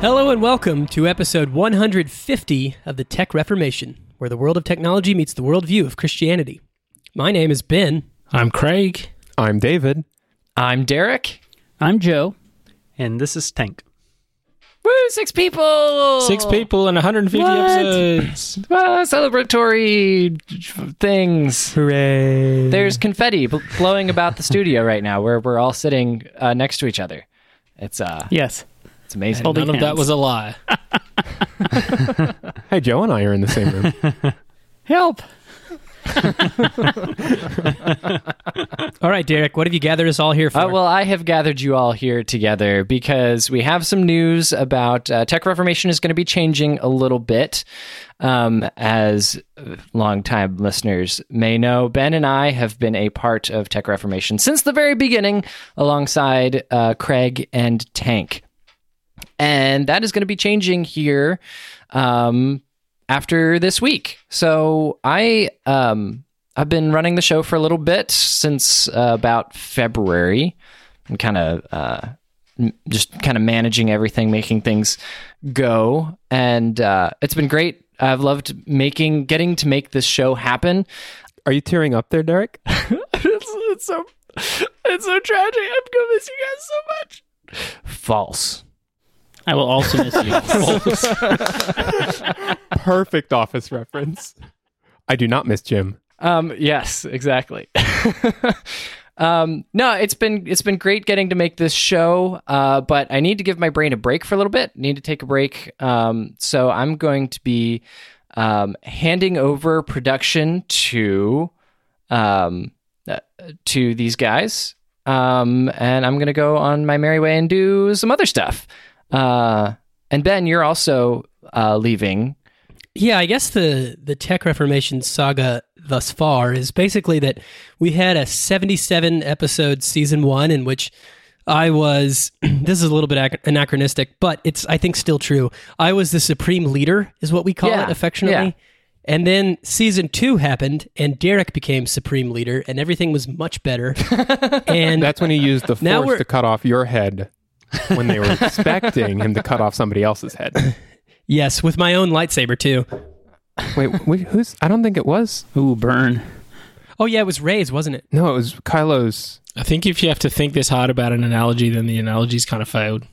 Hello and welcome to episode 150 of the Tech Reformation, where the world of technology meets the worldview of Christianity. My name is Ben. I'm Craig. I'm David. I'm Derek. I'm Joe. And this is Tank. Woo, six people! Six people and 150 What? episodes. Ah, celebratory things. Hooray. There's confetti bl- blowing about the studio right now where we're all sitting uh, next to each other. It's uh, Yes. It's amazing. Holding None of that was a lie. Hey, Joe and I are in the same room. Help. All right, Derek, what have you gathered us all here for? Uh, well, I have gathered you all here together because we have some news about uh, Tech Reformation is going to be changing a little bit. Um, as uh, longtime listeners may know, Ben and I have been a part of Tech Reformation since the very beginning, alongside uh, Craig and Tank. And that is going to be changing here um, after this week. So I um, I've been running the show for a little bit since uh, about February, and kind of uh, just kind of managing everything, making things go, and uh, it's been great. I've loved making, getting to make this show happen. Are you tearing up there, Derek? it's, it's so it's so tragic. I'm gonna miss you guys so much. False. I will also miss you. Perfect office reference. I do not miss Jim. Um, yes, exactly. um, no, it's been it's been great getting to make this show, uh, but I need to give my brain a break for a little bit. Need to take a break. Um, so I'm going to be um, handing over production to um, uh, to these guys, um, and I'm going to go on my merry way and do some other stuff. Uh, and Ben, you're also uh, leaving. Yeah, I guess the the Tech Reformation saga thus far is basically that we had a 77 episode season 1 in which I was this is a little bit anachronistic, but it's I think still true. I was the supreme leader is what we call Yeah, it affectionately. yeah. And then season 2 happened and Derek became supreme leader and everything was much better. and That's when he used the Now force to cut off your head when they were expecting him to cut off somebody else's head. yes, with my own lightsaber too. Wait, wait who's? I don't think it was. Ooh, burn. Oh yeah, it was Rey's, wasn't it? No, it was Kylo's. I think if you have to think this hard about an analogy, then the analogy's kind of failed.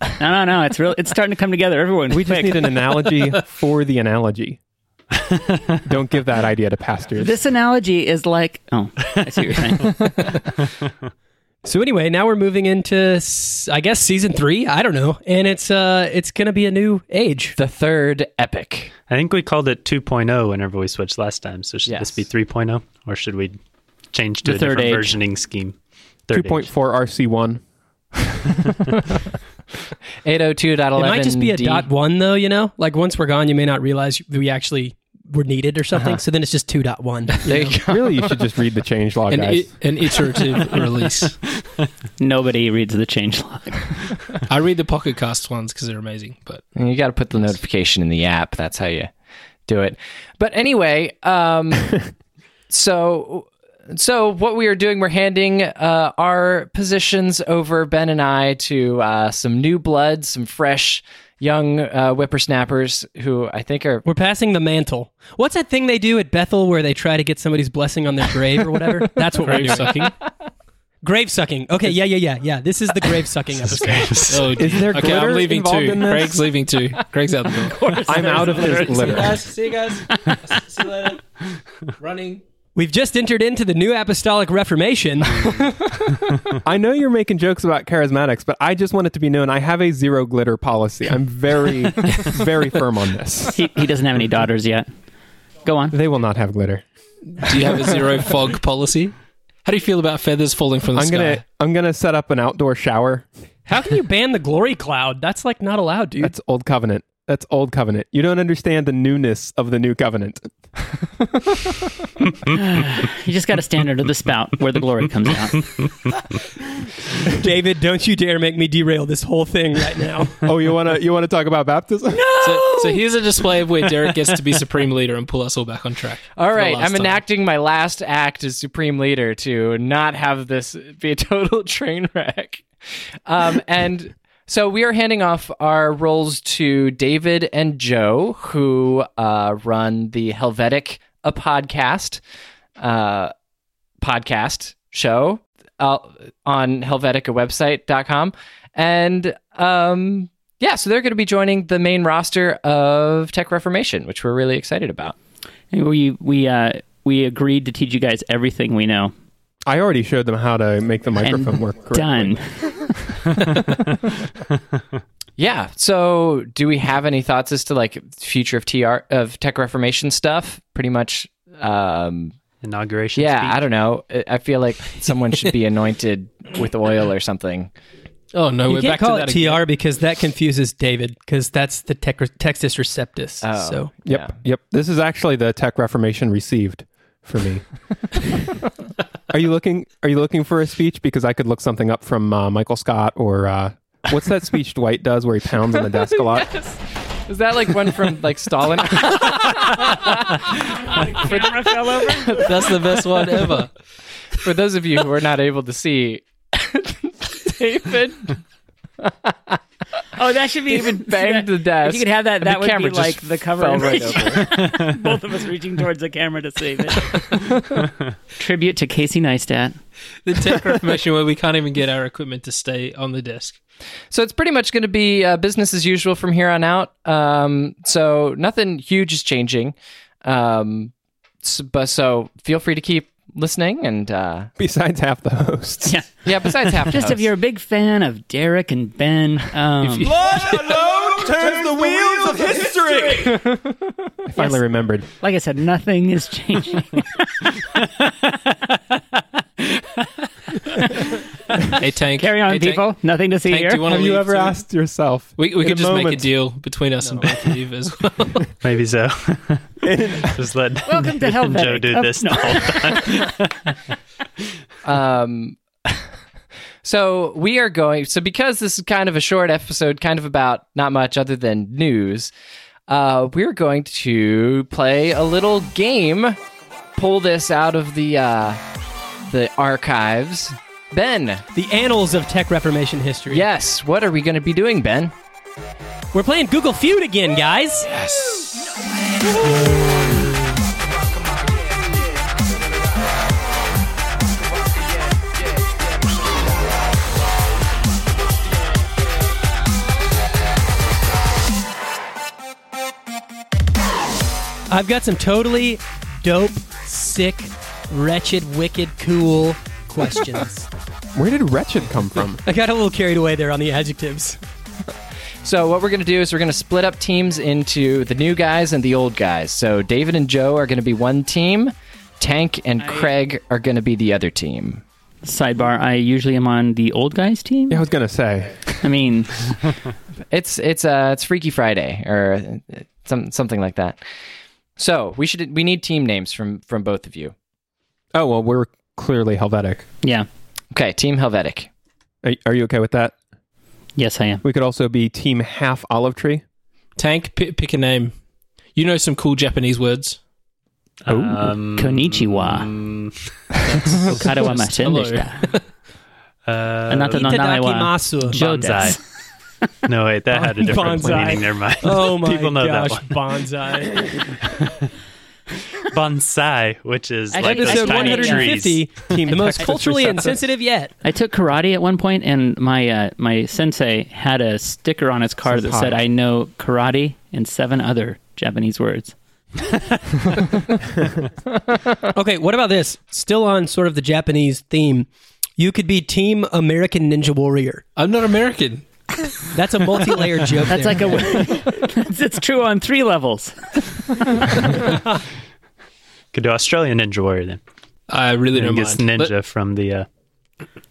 No, no, no. It's real. It's starting to come together. Everyone, We just need an analogy for the analogy. don't give that idea to pastors. This analogy is like. Oh, I see what you're saying. So anyway, now we're moving into I guess season 3, I don't know. And it's uh it's going to be a new age. The third epic. I think we called it 2.0 whenever we switched last time. So should Yes. this be 3.0 or should we change to The a third different age. versioning scheme? Two Third point age. four RC one. 802.11. It might just be a D. dot 1 though, you know? Like once we're gone, you may not realize we actually were needed or something. So then it's just 2.1. There you go. Really, you should just read the change log, An, guys. i- an iterative release. Nobody reads the change log. I read the Pocket Cast ones because they're amazing. But And you got to put the notification in the app. That's how you do it. But anyway, um, so so what we are doing, we're handing uh, our positions over Ben and I to uh, some new blood, some fresh young uh, whippersnappers who I think are We're passing the mantle. What's that thing they do at Bethel where they try to get somebody's blessing on their grave or whatever? That's what we're doing. sucking. Grave sucking. Okay, yeah, yeah, yeah, yeah. This is the grave sucking episode. Oh, Is there okay? glitter I'm leaving too. in this? Craig's leaving too. Craig's out the door. I'm out of this litter. See you guys. See you later. Running. We've just entered into the new apostolic reformation. I know you're making jokes about charismatics, but I just want it to be known I have a zero glitter policy. I'm very, very firm on this. He, he doesn't have any daughters yet. Go on. They will not have glitter. Do you have a zero fog policy? How do you feel about feathers falling from the I'm sky? gonna I'm gonna set up an outdoor shower. How can you ban the glory cloud? That's like not allowed, dude. That's old covenant. That's old covenant. You don't understand the newness of the new covenant. You just got to stand under the spout where the glory comes out. David, don't you dare make me derail this whole thing right now. Oh, you wanna you wanna talk about baptism? So, so here's a display of where Derek gets to be supreme leader and pull us all back on track. All for the right, last I'm time. enacting my last act as supreme leader to not have this be a total train wreck. Um, and So we are handing off our roles to David and Joe, who uh, run the Helvetic a podcast uh, podcast show uh, on helveticawebsite.com. And um, yeah, so they're going to be joining the main roster of Tech Reformation, which we're really excited about. And we we uh, we agreed to teach you guys everything we know. I already showed them how to make the microphone And work correctly. Done. Yeah. So, do we have any thoughts as to like future of TR of Tech Reformation stuff? Pretty much. Um, Inauguration. yeah, speech. I don't know. I- I feel like someone should be anointed with oil or something. Oh no, you we're can't back call to it that TR again. because that confuses David because that's the tech, Textus Receptus. Oh. So Yep, yep. This is actually the tech reformation received for me. are you looking? Are you looking for a speech? Because I could look something up from uh, Michael Scott or uh, what's that speech Dwight does where he pounds on the desk a lot? Is that like one from like Stalin? Camera fell over. That's the best one ever. For those of you who are not able to see, David Oh, that should be David banged the desk. If you could have that, that the would be like the cover. fell right over. Both of us reaching towards the camera to save it. Tribute to Casey Neistat. The tech reformation where we can't even get our equipment to stay on the desk. So it's pretty much going to be uh, business as usual from here on out. Um, so nothing huge is changing. Um, s- but so feel free to keep listening and uh, Besides half the hosts. Yeah. yeah. Besides half, the Just if hosts. you're a big fan of Derek and Ben, um, turns the wheels of history. I finally remembered. like I said, nothing is changing. Hey Tank, Carry on, hey, Tank, people. Nothing to see Tank, here. do you want to Have you ever too? asked yourself? We, we in could a just make a moment- deal between us and both leave as well. Maybe so. Just let Welcome to Joe do Oh, this no. the whole time. Um, so we are going. So because this is kind of a short episode, kind of about not much other than news, uh, we're going to play a little game. Pull this out of the uh, the archives. Ben, the annals of tech reformation history. yes. What are we going to be doing, Ben? We're playing Google Feud again, guys. I've got some totally dope, sick, wretched, wicked, cool questions. Where did wretched come from? I got a little carried away there on the adjectives. So what we're going to do is we're going to split up teams into the new guys and the old guys. So David and Joe are going to be one team. Tank and Craig are going to be the other team. Sidebar: I usually am on the old guys team. Yeah, I was gonna say. I mean, It's it's uh it's Freaky Friday or uh, some something like that. So we should we need team names from from both of you. Oh well, we're clearly Helvetic. yeah. Okay, Team Helvetic. Are, are you okay with that? Yes, I am. We could also be Team Half Olive Tree. Tank, p- pick a name. You know some cool Japanese words. Oh. Um, Konnichiwa. um, Okada wa masen hello. deshita. uh, Anata no name wa Itadakimasu. Bonsai. no, wait, that had a different Bonsai. meaning. Never mind. Oh my People know gosh, that one. bonsai. Bonsai, which is Actually, like those Episode tiny 150, trees. The most culturally insensitive yet. I took karate at one point, and my uh, my sensei had a sticker on his car that hi. said, "I know karate and seven other Japanese words." Okay, what about this? Still on sort of the Japanese theme. You could be Team American Ninja Warrior. I'm not American. That's a multi-layered joke. That's there. like a. it's, it's true on three levels. Could do Australian Ninja Warrior then. I really don't think it's mind. Ninja from the. Uh,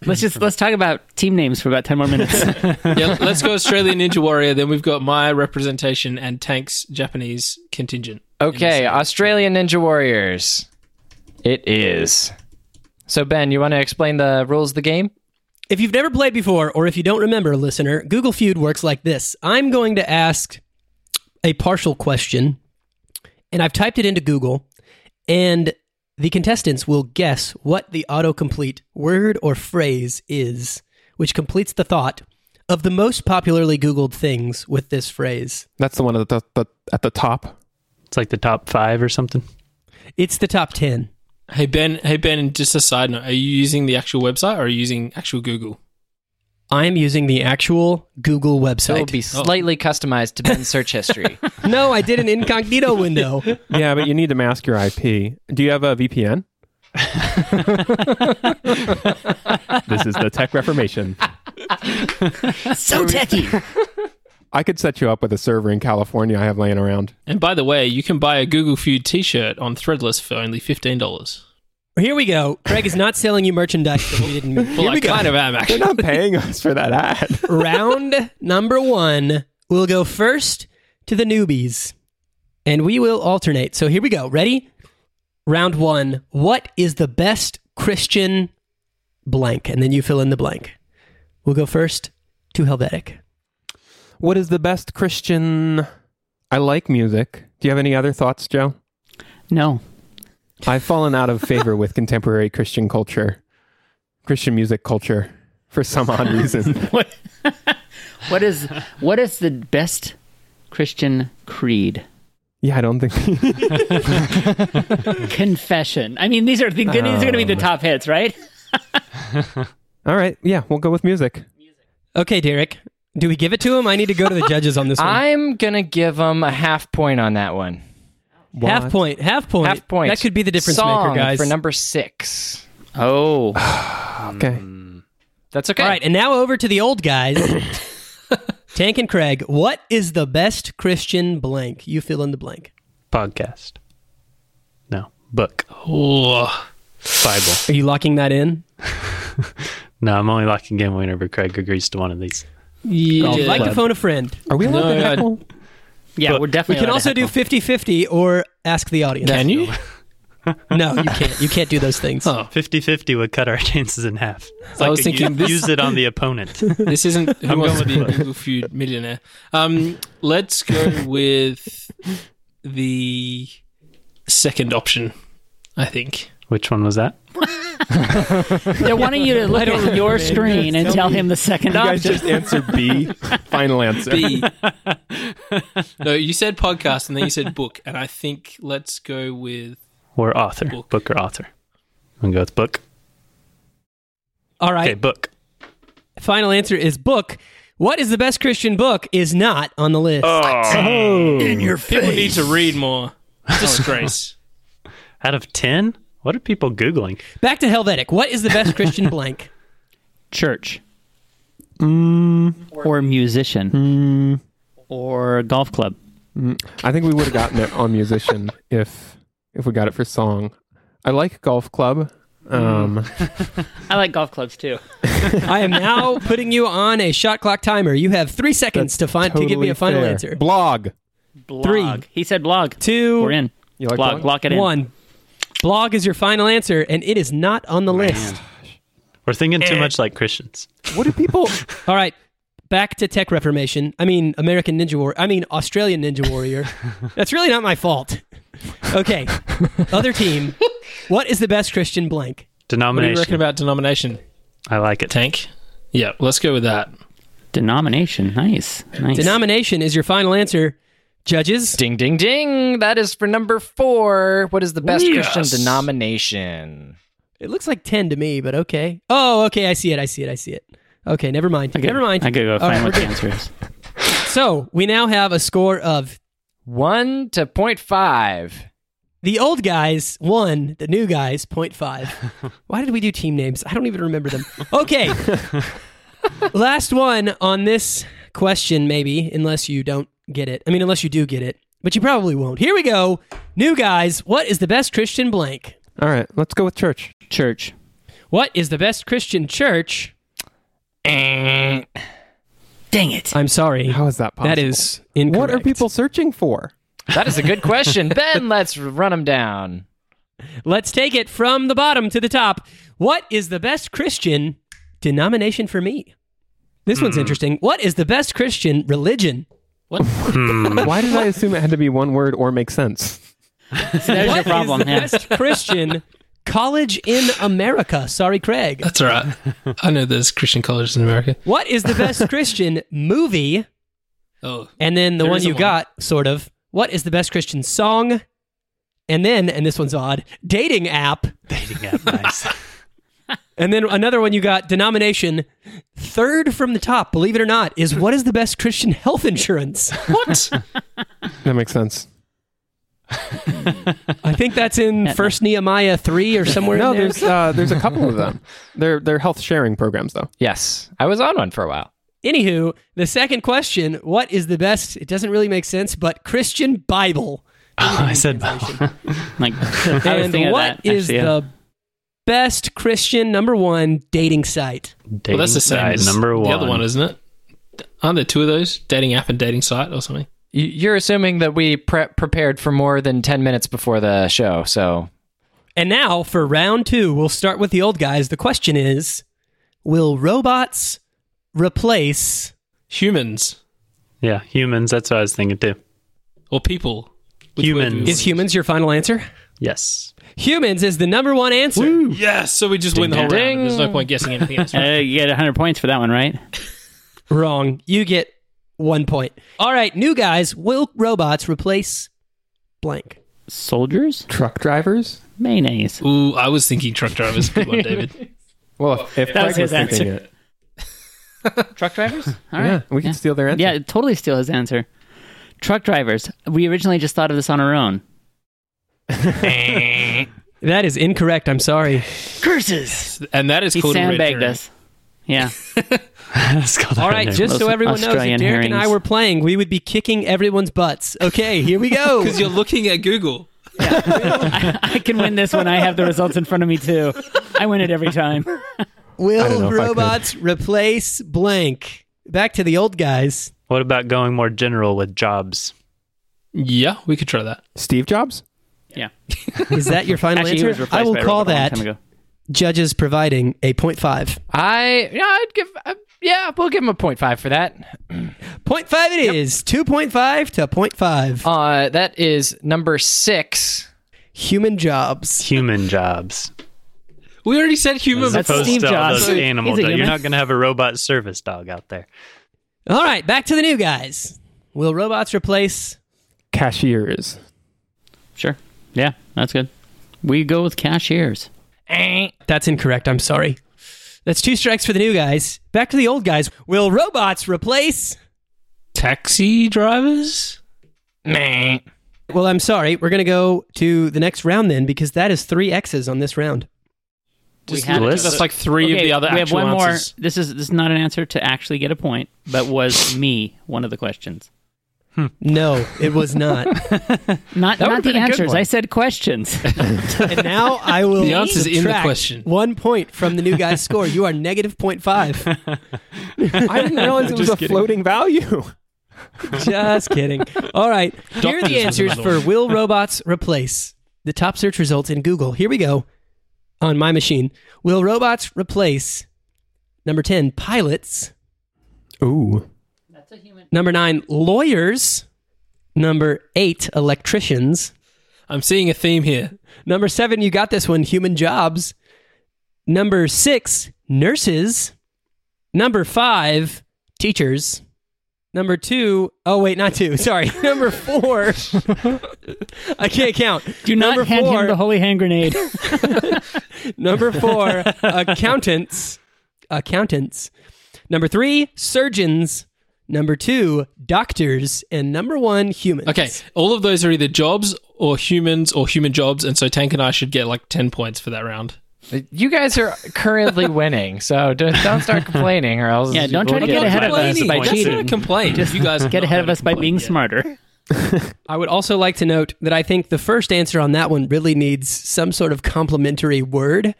Let's just let's talk about team names for about ten more minutes. Yeah, let's go Australian Ninja Warrior. Then we've got my representation and Tank's Japanese contingent. Okay, Australian Ninja Warriors. It is. So Ben, you want to explain the rules of the game? If you've never played before, or if you don't remember, listener, Google Feud works like this. I'm going to ask a partial question, and I've typed it into Google, and the contestants will guess what the autocomplete word or phrase is, which completes the thought. of the most popularly Googled things with this phrase. That's the one at the, the at the top. It's like the top five or something. It's the top 10. Hey Ben, hey Ben, just a side note. Are you using the actual website or are you using actual Google? I am using the actual Google So it'll website. be oh. slightly customized to Ben's search history. no, I did an incognito window. Yeah, but you need to mask your IP. Do you have a VPN? this is the Tech Reformation. So techy. I could set you up with a server in California I have laying around. And by the way, you can buy a Google Feud T-shirt on Threadless for only fifteen dollars. Here we go. Craig is not selling you merchandise that we didn't make. well, Here we I go. kind of am actually. They're not paying us for that ad. Round number one. We'll go first to the newbies, and we will alternate. So here we go. Ready? Round one. What is the best Christian blank? And then you fill in the blank. We'll go first to Helvetic. What is the best Christian? I like music. Do you have any other thoughts, Joe? No. I've fallen out of favor with contemporary Christian culture, Christian music culture, for some odd reason. What? what is what is the best Christian creed? Yeah, I don't think. Confession. I mean, these are the, these are going to be the um. top hits, right? All right, yeah, we'll go with music. Okay, Derek. Do we give it to him? I need to go to the judges on this one. I'm gonna give him a half point on that one. half point. Half point. Half point. That could be the difference Song maker, guys. For number six. Oh, Okay. That's okay. All right, and now over to the old guys. Tank and Craig, what is the best Christian blank? You fill in the blank. Podcast. No. Book. Oh, Bible. Are you locking that in? No, I'm only locking in whenever Craig agrees to one of these. Yeah. I'd like to phone a friend. Are we allowed No, to I- heckle? yeah, But we're definitely We definitely. can allowed also to do heckle. 50 50 or ask the audience. Can you? No, you can't. You can't do those things. Oh, 50 50 would cut our chances in half. It's I was a thinking u- this- use it on the opponent. this isn't who I'm wants to going be a with Google Feud millionaire. Um, let's go with the second option. I think. Which one was that? They're wanting you to look at your screen and tell him the second You guys option. just answer B. Final answer. B. no, you said podcast and then you said book, and I think let's go with Or author. Book. Book, or author. I'm going to go with book. All right. Okay, book. Final answer is book. What is the best Christian book is not on the list. Oh. oh. in your people need to read more. Disgrace. Out of 10? What are people Googling? Back to Helvetic. What is the best Christian blank? church Mm, or musician mm, or golf club. I think we would have gotten it on musician if if we got it for song. I like golf club. Um, I like golf clubs too. I am now putting you on a shot clock timer. You have three seconds to find to give me a final fair. answer. Blog. Blog. Three. He said blog. Two, We're in. You like blog. blog? Lock it in. one. Blog is your final answer, and it is not on the list. We're thinking too eh. much like Christians. What do people? All right, back to Tech Reformation. I mean, American Ninja Warrior. I mean, Australian Ninja Warrior. That's really not my fault. Okay, other team. What is the best Christian blank? What do you Denomination. reckon about denomination? I like it. Tank. Yeah, let's go with that. Denomination. Nice. Nice. Denomination is your final answer. Judges, Ding, ding, ding. That is for number four. What is the best Yes. Christian denomination? it looks like ten to me, but okay. Oh, okay, I see it. I see it. I see it. Okay, never mind. Okay. Never mind. I gotta go find right, what the good. answer is. So we now have a score of One to point five. the old guys one, the new guys point five. Why did we do team names? I don't even remember them. Okay, last one on this question, maybe, unless you don't get it. I mean, unless you do get it, but you probably won't. Here we go. New guys, what is the best Christian blank? All right, let's go with church. Church. What is the best Christian church? Dang it. I'm sorry. How is that possible? That is incorrect. What are people searching for? That is a good question. ben, let's run them down. Let's take it from the bottom to the top. What is the best Christian denomination for me? This one's hmm. interesting. What is the best Christian religion? What? Hmm. Why did I assume it had to be one word or make sense? So there's your What is problem. the yeah. best Christian college in America. Sorry, Craig. That's all right. I know there's Christian colleges in America. What is the best Christian movie? Oh, And then the There one is a you one. got, sort of. What is the best Christian song? And then, and this one's odd, dating app. Dating app, nice. And then another one you got, denomination. Third from the top, believe it or not, is what is the best Christian health insurance? what? That makes sense. I think that's in First Nehemiah three or somewhere. No, in there. there's uh, there's a couple of them. They're they're health sharing programs though. Yes, I was on one for a while. Anywho, the second question: What is the best? It doesn't really make sense, but Christian Bible. I said Bible. Like, I and thinking what that, is actually, yeah. the best Christian number one dating site? Well, that's the same side as number one. the other one, isn't it? Aren't there two of those? Dating app and dating site or something? You- You're assuming that we pre- prepared for more than 10 minutes before the show, so And now for round two, we'll start with the old guys. The question is: Will robots replace? Humans Yeah, humans. That's what I was thinking too. or people? Which word do Humans. Is humans your final answer? Yes. Humans is the number one answer. want? Yes. So we just win the whole ding, round. There's no point guessing anything else. Uh, you get 100 points for that one, right? Wrong. You get one point. All right, new guys. Will robots replace blank? Soldiers? Truck drivers. Mayonnaise. Ooh, I was thinking truck drivers. Good one, David. Well, if, if That was his thinking answer. it, Truck drivers? All right. yeah, we can steal their answer. Yeah, totally steal his answer. Truck drivers. We originally just thought of this on our own. That is incorrect. I'm sorry. Curses! And that is He called a red sandbagged herring. us. Yeah. It's called All a right, red just so Those everyone knows, if Australian Derek and I were playing, we would be kicking everyone's butts. Okay, here we go. Because you're looking at Google. I can win this when I have the results in front of me, too. I win it every time. Will know if I could. robots replace blank? Back to the old guys. What about going more general with jobs? Yeah, we could try that. Steve Jobs. Yeah. Is that your final Actually, answer? I will call robot a long that judges providing a 0.5. I yeah, I'd give uh, yeah, we'll give him a 0.5 for that. 0.5 it is. 2.5 to 0.5. Uh that is number 6. Human jobs. Human jobs. We already said human. As That's opposed Steve to Jobs. those He's animal a. You're not going to have a robot service dog out there. All right, back to the new guys. Will robots replace Cashiers. Sure. Yeah, that's good. We go with cashiers. Eh, that's incorrect. I'm sorry. That's two strikes for the new guys. Back to the old guys. Will robots replace? taxi drivers. Well, I'm sorry. We're going to go to the next round then because that is three X's on this round. Just had it. that's like three of the other we have one answers. more. This is this is not an answer to actually get a point, but was me one of the questions. Hmm. No, it was not. Not not the been a good answers. I said questions. and now I will The answer's in the question. One point from the new guy's score. You are negative 0.5. I didn't realize it was a floating value. Just kidding. All right. Here are the answers for Will Robots Replace? The top search results in Google. Here we go on my machine. Will robots replace number 10, pilots? Ooh. Number 9, lawyers? Number 8, electricians? I'm seeing a theme here. Number 7, you got this one, human jobs. Number 6, nurses. Number 5, teachers. Number two, oh wait, not two. Sorry, number four. I can't count. Do not number hand four, him the holy hand grenade. Number four, accountants. Accountants. Number three, surgeons. Number two, doctors. And number one, humans. Okay, all of those are either jobs or humans or human jobs, and so Tank and I should get like ten points for that round. You guys are currently winning, so don't, don't start complaining, or else Yeah, don't try to we'll get ahead of us by That's cheating. not a complaint. Just you guys Get ahead of us by being yet. smarter. I would also like to note that I think the first answer on that one really needs some sort of complimentary word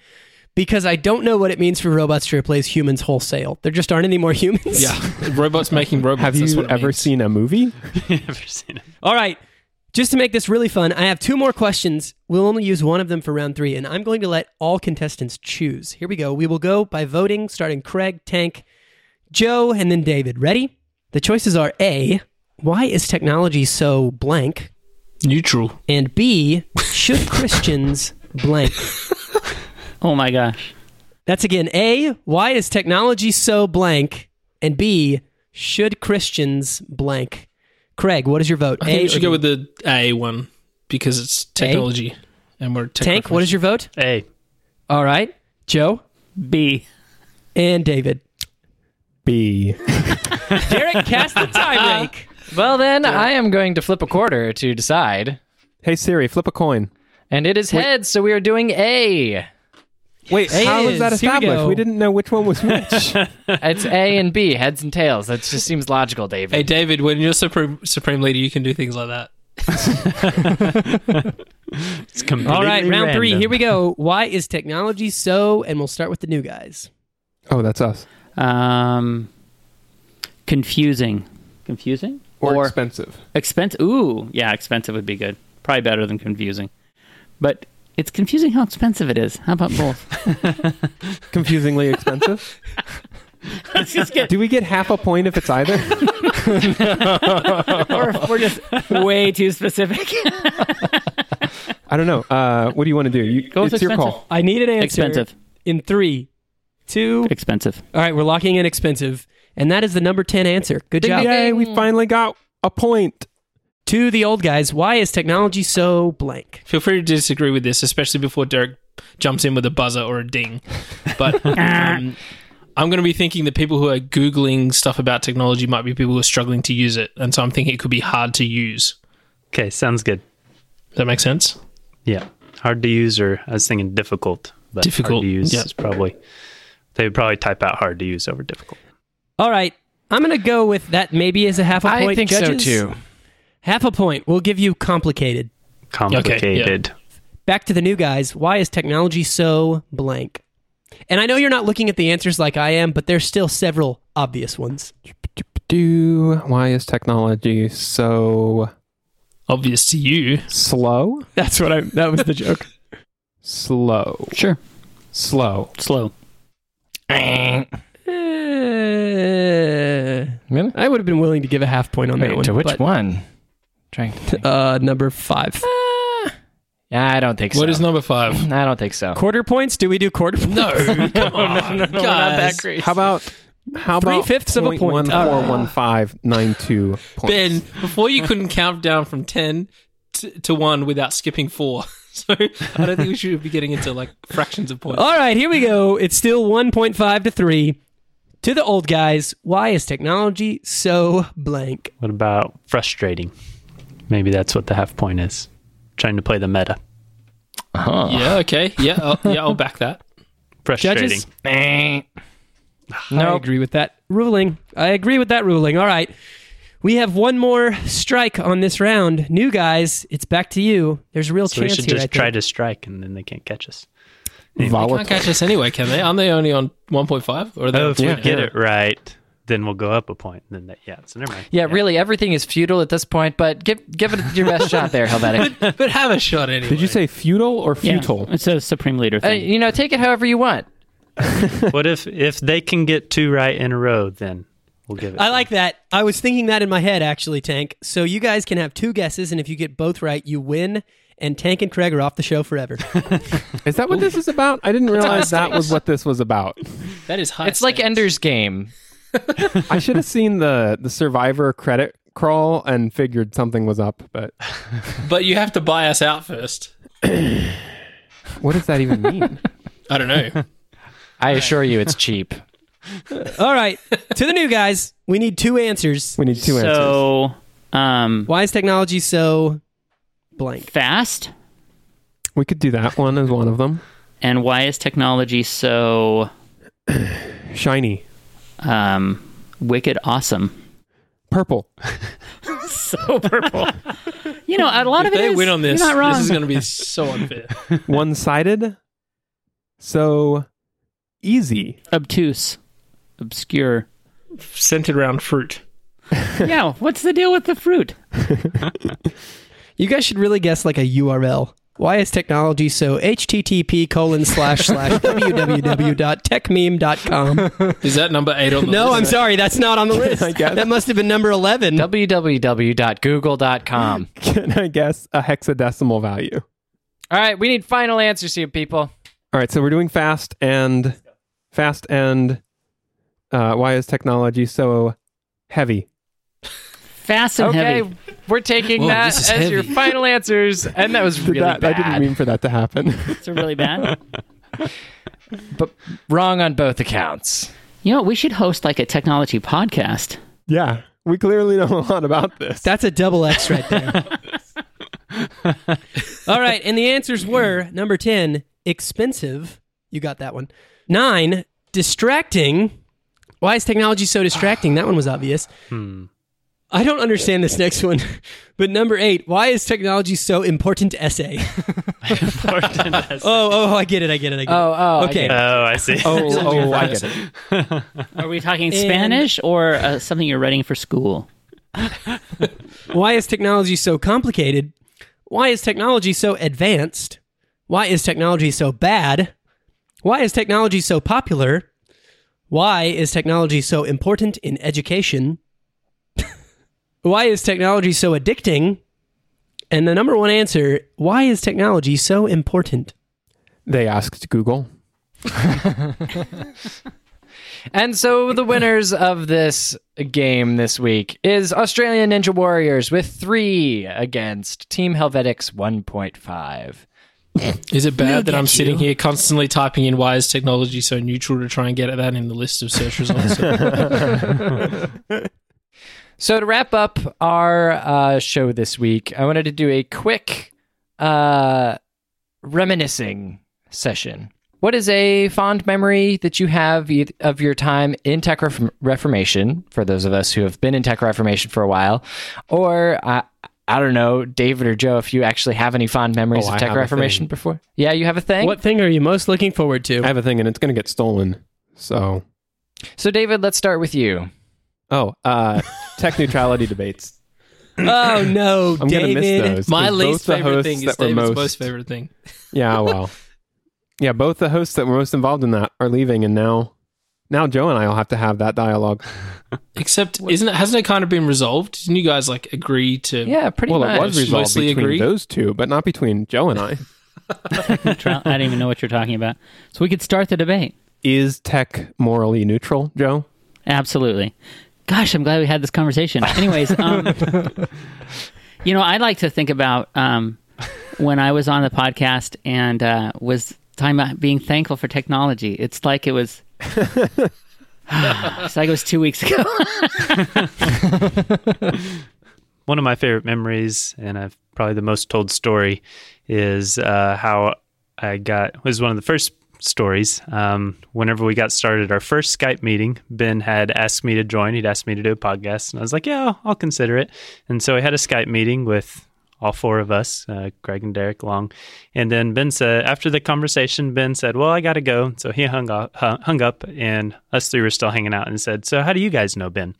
because I don't know what it means for robots to replace humans wholesale. There just aren't any more humans. Yeah, robots making robots. Have you ever means. seen a movie? Never seen it. All right. Just to make this really fun, I have two more questions. We'll only use one of them for round three, and I'm going to let all contestants choose. Here we go. We will go by voting, starting Craig, Tank, Joe, and then David. Ready? The choices are A, why is technology so blank? neutral? And B, should Christians blank? Oh my gosh. That's again A, why is technology so blank? And B, should Christians blank? Craig, what is your vote? I think A we should go with the A one because it's technology and we're tech Tank, what is your vote? A. All right. Joe B. and David. B. Derek, cast the tie uh, break. Well, then I am going to flip a quarter to decide. Hey Siri, flip a coin. And it is heads, so we are doing A. Wait, A how is that is- here we established? go. We, didn't know which one was which. It's A and B, heads and tails. That just seems logical, David. Hey David, when you're supreme supreme leader, you can do things like that. It's completely All right, round three. Here we go. Why is technology so? And we'll start with the new guys. oh, that's us. Um, confusing. Confusing? Or, Or- expensive. Expensive. Ooh, yeah, expensive would be good. Probably better than confusing. But it's confusing how expensive it is. How about both? Confusingly expensive. Let's just get, Do we get half a point if it's either? or if we're just way too specific. I don't know. Uh, what do you want to do? You, Go with it's your call. I need an answer. Expensive. In three, two. Expensive. All right, we're locking in expensive. And that is the number 10 answer. Good Ding, job. ding, Yay, we finally got a point. To the old guys, why is technology so blank? Feel free to disagree with this, especially before Derek jumps in with a buzzer or a ding. But um, I'm going to be thinking that people who are Googling stuff about technology might be people who are struggling to use it. And so I'm thinking it could be hard to use. Okay, sounds good. Does that make sense? Yeah. Hard to use, or I was thinking difficult. But Difficult, hard to use yeah. is probably, they would probably type out hard to use over difficult. All right, I'm going to go with that maybe as a half a point. I think judges. so too. Half a point. We'll give you complicated. Complicated. Back to the new guys. Why is technology so blank? And I know you're not looking at the answers like I am, but there's still several obvious ones. Do why is technology so Obvious to you. slow? That's what I. That was the joke. Slow. Sure. Slow. Slow. Uh, Really? I would have been willing to give a half point on that one. to which but, one? Trying to think. Uh, number five. Yeah, I don't think so. What is number five? I don't think so. Quarter points? Do we do quarter points? No, come on, no, no, we're not guys. that great. How about how about Three-fifths of a point. One four one five nine two points. Ben, before you couldn't count down from 10 to, to 1 without skipping 4. So I don't think we should be getting into like fractions of points. All right, here we go. It's still 1.5 to 3. To the old guys, why is technology so blank? What about frustrating? Maybe that's what the half point is. Trying to play the meta. Huh. Yeah, okay. Yeah, I'll, yeah, I'll back that. Frustrating. Judges? Eh. I agree with that ruling. I agree with that ruling. All right. We have one more strike on this round. New guys, it's back to you. There's a real So we chance should here. just I try to strike and then they can't catch us. They can't catch us anyway, can they? Aren't they only on 1.5? Or are they Oh, on if we three get it right, then we'll go up a point. Then that, yeah, so never mind. Yeah, really, everything is futile at this point, but give give it your best shot there, Helvetic. But have a shot anyway. Did you say feudal or Yeah, futile? it's a supreme leader Uh, thing. you know, take it however you want. what if if they can get two right in a row? Then we'll give it. I like that. I was thinking that in my head, actually, Tank. So you guys can have two guesses, and if you get both right, you win. And Tank and Craig are off the show forever. Is that what this is about? I didn't realize that was what this was about. That is high It's like. Ender's Game. I should have seen the the survivor credit crawl and figured something was up, but But you have to buy us out first. what does that even mean? I don't know. I assure you, it's cheap. All right. To the new guys, we need two answers. We need two answers. so, um, Why is technology so blank? fast. We could do that one as one of them. And why is technology so Shiny. Um, wicked awesome? Purple. So purple. you know, a lot if of it they is. win on this, you're not wrong. this is going to be so unfair. One sided. So easy. obtuse, obscure. Scented around fruit. yeah, what's the deal with the fruit? You guys should really guess like a URL. Why is technology so http colon slash slash www.techmeme.com? Is that number 8 on the No, list? I'm sorry, that's not on the list. I guess. That must have been number 11. www.google.com. Can I guess a hexadecimal value? All right, we need final answers here, people. All All right, so we're doing fast and fast and uh, why is technology so heavy? Fast and Okay, heavy. We're taking Whoa, that this is as your final answers, and that was Did really that, bad. I didn't mean for that to happen. It's really bad. but wrong on both accounts. You know, we should host like a technology podcast. yeah, we clearly know a lot about this. That's a double X right there. All right, and the answers were number 10, expensive. You got that one. 9, distracting. Why is technology so distracting? That one was obvious. Hmm. I don't understand this next one. But number 8, why is technology so important essay? Important as- Oh, oh, I get it. I get it. I get Oh, it. oh, I Okay. get it. oh, I see. oh, oh, I get it. Are we talking And- Spanish or uh, something you're writing for school? Why is technology so complicated? Why is technology so advanced? Why is technology so bad? Why is technology so popular? Why is technology so important in education? Why is technology so addicting? And the number one answer why is technology so important? They asked Google. And so the winners of this game this week is Australian Ninja Warriors with three against Team Helvetics 1.5. Is it bad that I'm at sitting here constantly typing in why is technology so neutral to try and get at that in the list of search results? So to wrap up our uh, show this week, I wanted to do a quick uh, reminiscing session. What is a fond memory that you have of your time in Tech Ref- Reformation? For those of us who have been in Tech Reformation for a while, or uh, I don't know, David or Joe, if you actually have any fond memories Oh, of I Tech Reformation before. Yeah, you have a thing. What thing are you most looking forward to? I have a thing, and it's going to get stolen. So, So David, let's start with you. oh, uh, tech neutrality debates. oh no, I'm going to miss those. My least favorite thing is that David's most, most favorite thing. Yeah, well, yeah, both the hosts that were most involved in that are leaving, and now, now Joe and I will have to have that dialogue. Except, isn't it? Hasn't it kind of been resolved? Didn't you guys like agree to? Yeah, pretty well, much. it was resolved Mostly between agree? those two, but not between Joe and I. I don't even know what you're talking about. So we could start the debate. Is tech morally neutral, Joe? Absolutely. Gosh, I'm glad we had this conversation. Anyways, um, you know, I like to think about um, when I was on the podcast and uh, was talking about being thankful for technology. It's like it was. it's like it was two weeks ago. One of my favorite memories, and I've probably the most told story, is uh, how I got was one of the first stories. Um, whenever we got started, our first Skype meeting, Ben had asked me to join. He'd asked me to do a podcast, and I was like, "Yeah, I'll, consider it." And so I had a Skype meeting with all four of us, uh, Greg and Derek Long. And then Ben said, after the conversation, Ben said, "Well, I got to go." So he hung up, hung up, and us three were still hanging out, and said, "So how do you guys know Ben?"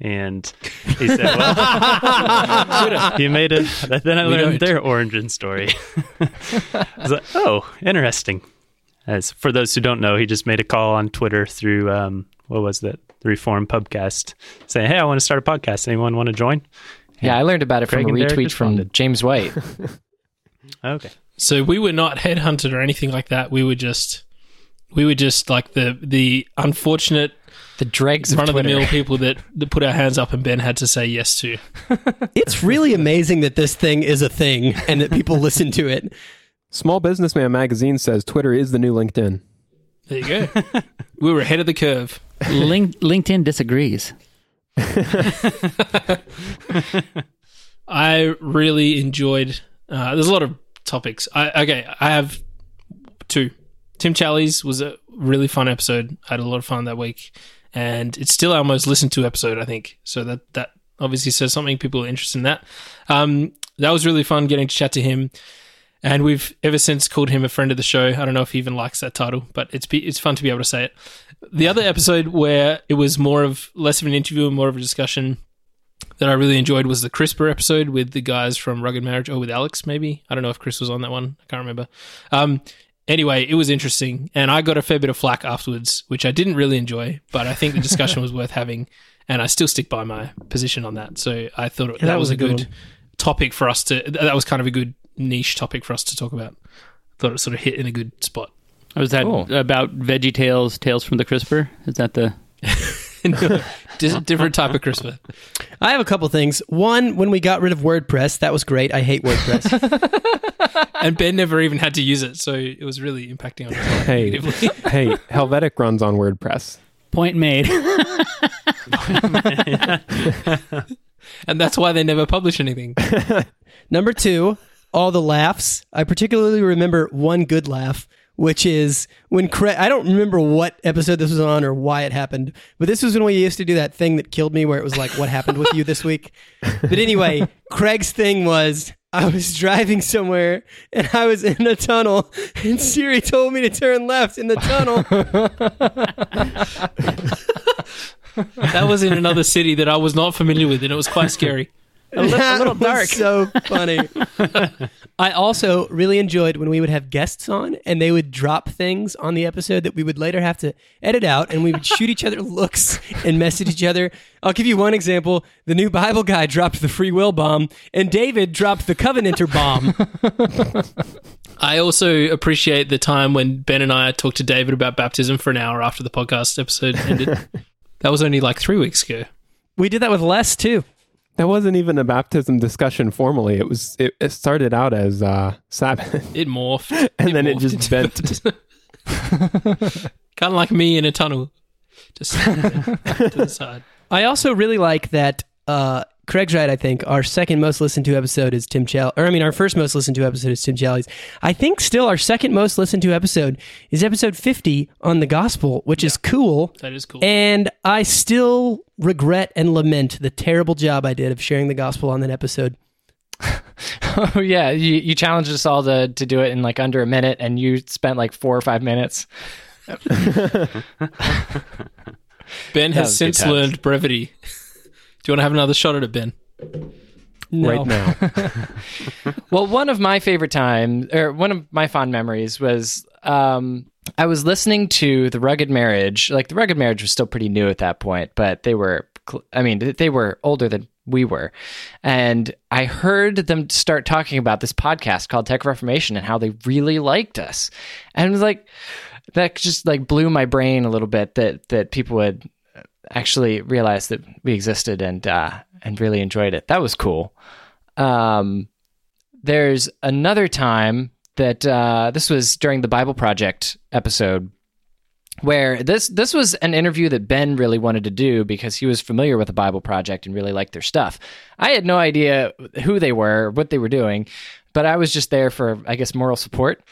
And he said, "Well, you made it." Then I learned their origin story. I was like, "Oh, interesting." As for those who don't know, he just made a call on Twitter through um, what was that? The Reform Pubcast, saying, "Hey, I want to start a podcast. Anyone want to join?" Yeah, I learned about it Craig from a retweet from. James White. Okay. So we were not headhunted or anything like that. We were just, we were just like the the unfortunate The dregs of front of the mill people that, that put our hands up and Ben had to say yes to. It's really amazing that this thing is a thing and that people listen to it. Small Businessman magazine says Twitter is the new LinkedIn. There you go. we were ahead of the curve. Link- LinkedIn disagrees. I really enjoyed. Uh, there's a lot of topics. I okay. I have two. Tim Challies was a really fun episode. I had a lot of fun that week, and it's still our most listened to episode. I think so. That that obviously says something. People are interested in that. Um, that was really fun getting to chat to him, and we've ever since called him a friend of the show. I don't know if he even likes that title, but it's be, it's fun to be able to say it. The other episode where it was more of less of an interview and more of a discussion that I really enjoyed was the CRISPR episode with the guys from Rugged Marriage, or with Alex, maybe. I don't know if Chris was on that one. I can't remember. Um, anyway, it was interesting, and I got a fair bit of flack afterwards, which I didn't really enjoy, but I think the discussion was worth having, and I still stick by my position on that. So I thought that, that was, was a a good good topic for us to. That was kind of a good niche topic for us to talk about. I thought it sort of hit in a good spot. Was that Cool. about Veggie Tales, Tales from the Crisper? Is that the? Dis- different type of CRISPR. I have a couple things. One, when we got rid of WordPress, that was great. I hate WordPress. And Ben never even had to use it, so it was really impacting on his life Hey, negatively. hey, Helvetic runs on WordPress. Point made. and that's why they never publish anything. Number two, all the laughs. I particularly remember one good laugh, which is when Craig. I don't remember what episode this was on or why it happened, but this was when we used to do that thing that killed me, where it was like, "What happened with you this week?" But anyway, Craig's thing was. I was driving somewhere and I was in a tunnel, and Siri told me to turn left in the tunnel. That was in another city that I was not familiar with, and it was quite scary. A little, dark. so funny. I also really enjoyed when we would have guests on and they would drop things on the episode that we would later have to edit out and we would shoot each other looks and message each other. I'll give you one example. The new Bible guy dropped the free will bomb and David dropped the covenanter bomb. I also appreciate the time when Ben and I talked to David about baptism for an hour after the podcast episode ended. that was only like three weeks ago. We did that with Les too. That wasn't even a baptism discussion formally. It was. It, it started out as uh, Sabbath, It morphed. and then it just bent. kind of like me in a tunnel. Just to the side. I also really like that uh, Craig's right, I think. Our second most listened to episode is Tim Chal or I mean our first most listened to episode is Tim Challies. I think still our second most listened to episode is episode 50 on the gospel, which is cool. That is cool. And I still regret and lament the terrible job I did of sharing the gospel on that episode. Oh yeah, you, you challenged us all to to do it in like under a minute, and you spent like four or five minutes. Ben has since learned brevity. Do you want to have another shot at it, Ben? No. right now. Well, one of my favorite times, or one of my fond memories, was um, I was listening to the Rugged Marriage. Like the Rugged Marriage was still pretty new at that point, but they were, I mean, they were older than we were, and I heard them start talking about this podcast called Tech Reformation and how they really liked us, and it was like that just like blew my brain a little bit that that people would actually realized that we existed and uh, and really enjoyed it. That was cool. Um, there's another time that uh, this was during the Bible Project episode where this this was an interview that Ben really wanted to do because he was familiar with the Bible Project and really liked their stuff. I had no idea who they were, what they were doing, but I was just there for I guess moral support.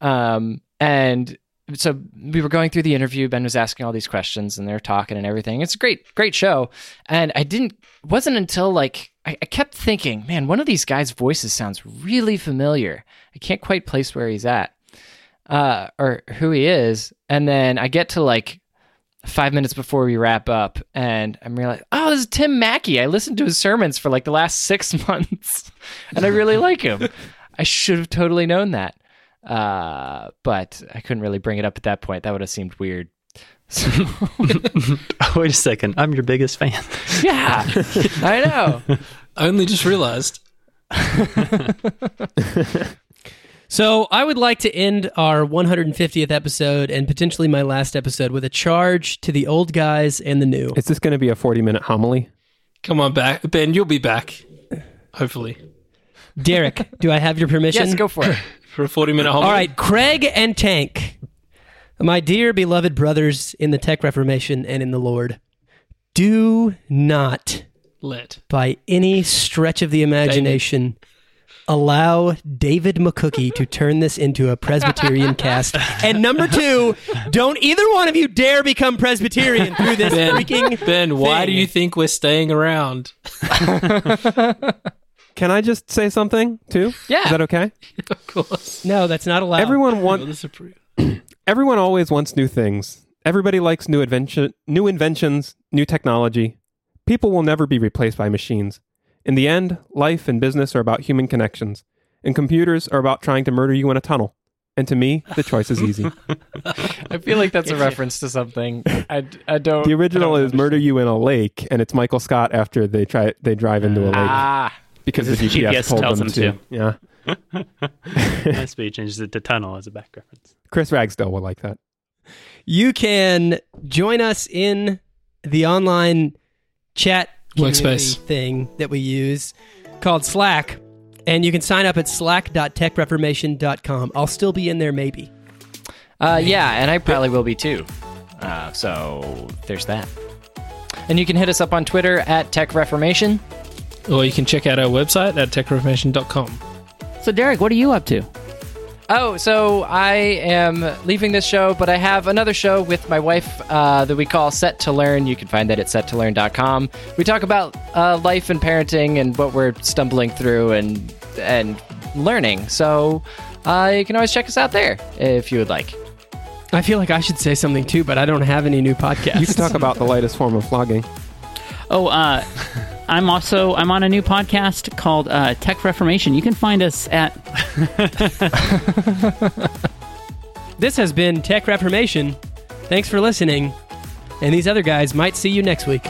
Um, and so we were going through the interview. Ben was asking all these questions, and they're talking and everything. It's a great, great show. And I didn't. Wasn't until like I, I kept thinking, man, one of these guys' voices sounds really familiar. I can't quite place where he's at, uh, or who he is. And then I get to like five minutes before we wrap up, and I'm realizing, oh, this is Tim Mackie. I listened to his sermons for like the last six months, and I really like him. I should have totally known that uh, but I couldn't really bring it up at that point. That would have seemed weird. So, Oh, wait a second. I'm your biggest fan. yeah, I know. I only just realized. So I would like to end our 150th episode and potentially my last episode with a charge to the old guys and the new. Is this going to be a forty-minute homily? Come on back. Ben, you'll be back. Hopefully. Derek, do I have your permission? yes, go for it. For a 40 minute homily. All right, Craig and Tank, my dear beloved brothers in the Tech Reformation and in the Lord, do not, Let. by any stretch of the imagination, allow David McCookie to turn this into a Presbyterian cast. And number two, don't either one of you dare become Presbyterian through this Ben, freaking. Ben, why do you think we're staying around? Can I just say something too? Yeah. Is that okay? Of course. No, that's not allowed. Everyone wants. this is approved. Everyone always wants new things. Everybody likes new invention, new inventions, new technology. People will never be replaced by machines. In the end, life and business are about human connections, and computers are about trying to murder you in a tunnel. And to me, the choice is easy. I feel like that's a reference to something. I, I don't. The original don't is murder you in a lake, and it's Michael Scott after they try they drive into a lake Ah, because the his GPS, GPS told tells them him to. to. Yeah, Must be changes it to tunnel as a back reference. Chris Ragsdale will like that. You can join us in the online chat Workspace. thing that we use called Slack. And you can sign up at slack.techreformation.com. I'll still be in there, maybe. Uh, yeah, and I probably will be too. Uh, so there's that. And you can hit us up on Twitter at Tech Reformation. Or you can check out our website at techreformation.com. So, Derek, what are you up to? Oh, so I am leaving this show, but I have another show with my wife uh, that we call Set to Learn. You can find that at settolearn.com. We talk about uh, life and parenting and what we're stumbling through and and learning. So uh, you can always check us out there if you would like. I feel like I should say something too, but I don't have any new podcasts. You can talk about the latest form of flogging. Oh, uh, I'm also I'm on a new podcast called uh, Tech Reformation. You can find us at This has been Tech Reformation. Thanks for listening. And these other guys might see you next week.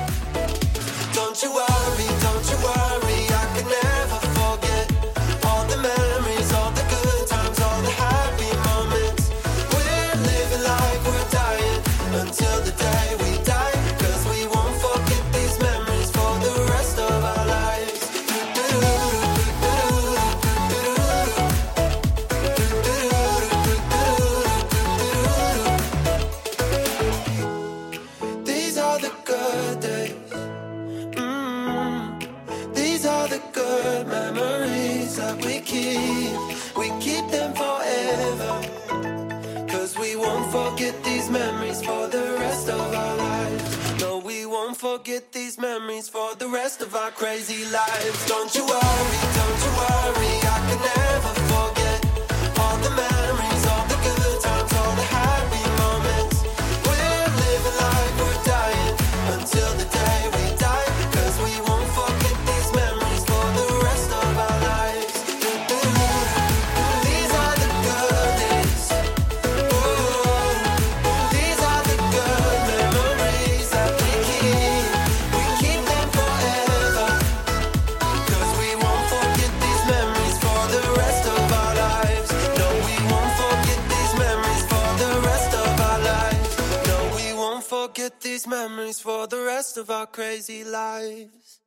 Of our crazy lives.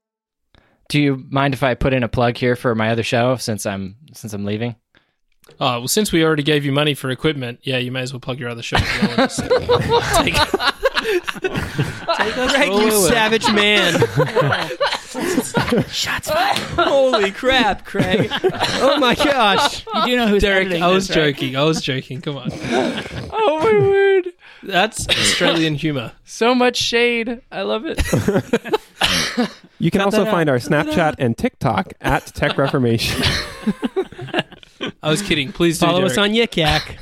Do you mind if I put in a plug here for my other show since I'm since I'm leaving? Oh, well, since we already gave you money for equipment, yeah, you may as well plug your other show. as well. Take- Greg, you savage man. Shots fired. Holy crap, Craig. Oh my gosh. You do know who's Derek, editing I was this, right? joking. I was joking. Come on. Oh my word! That's Australian humor. So much shade. I love it. You can Cut also find our Snapchat and TikTok at Tech Reformation. I was kidding. Please do. Follow us Derek. on Yik Yak.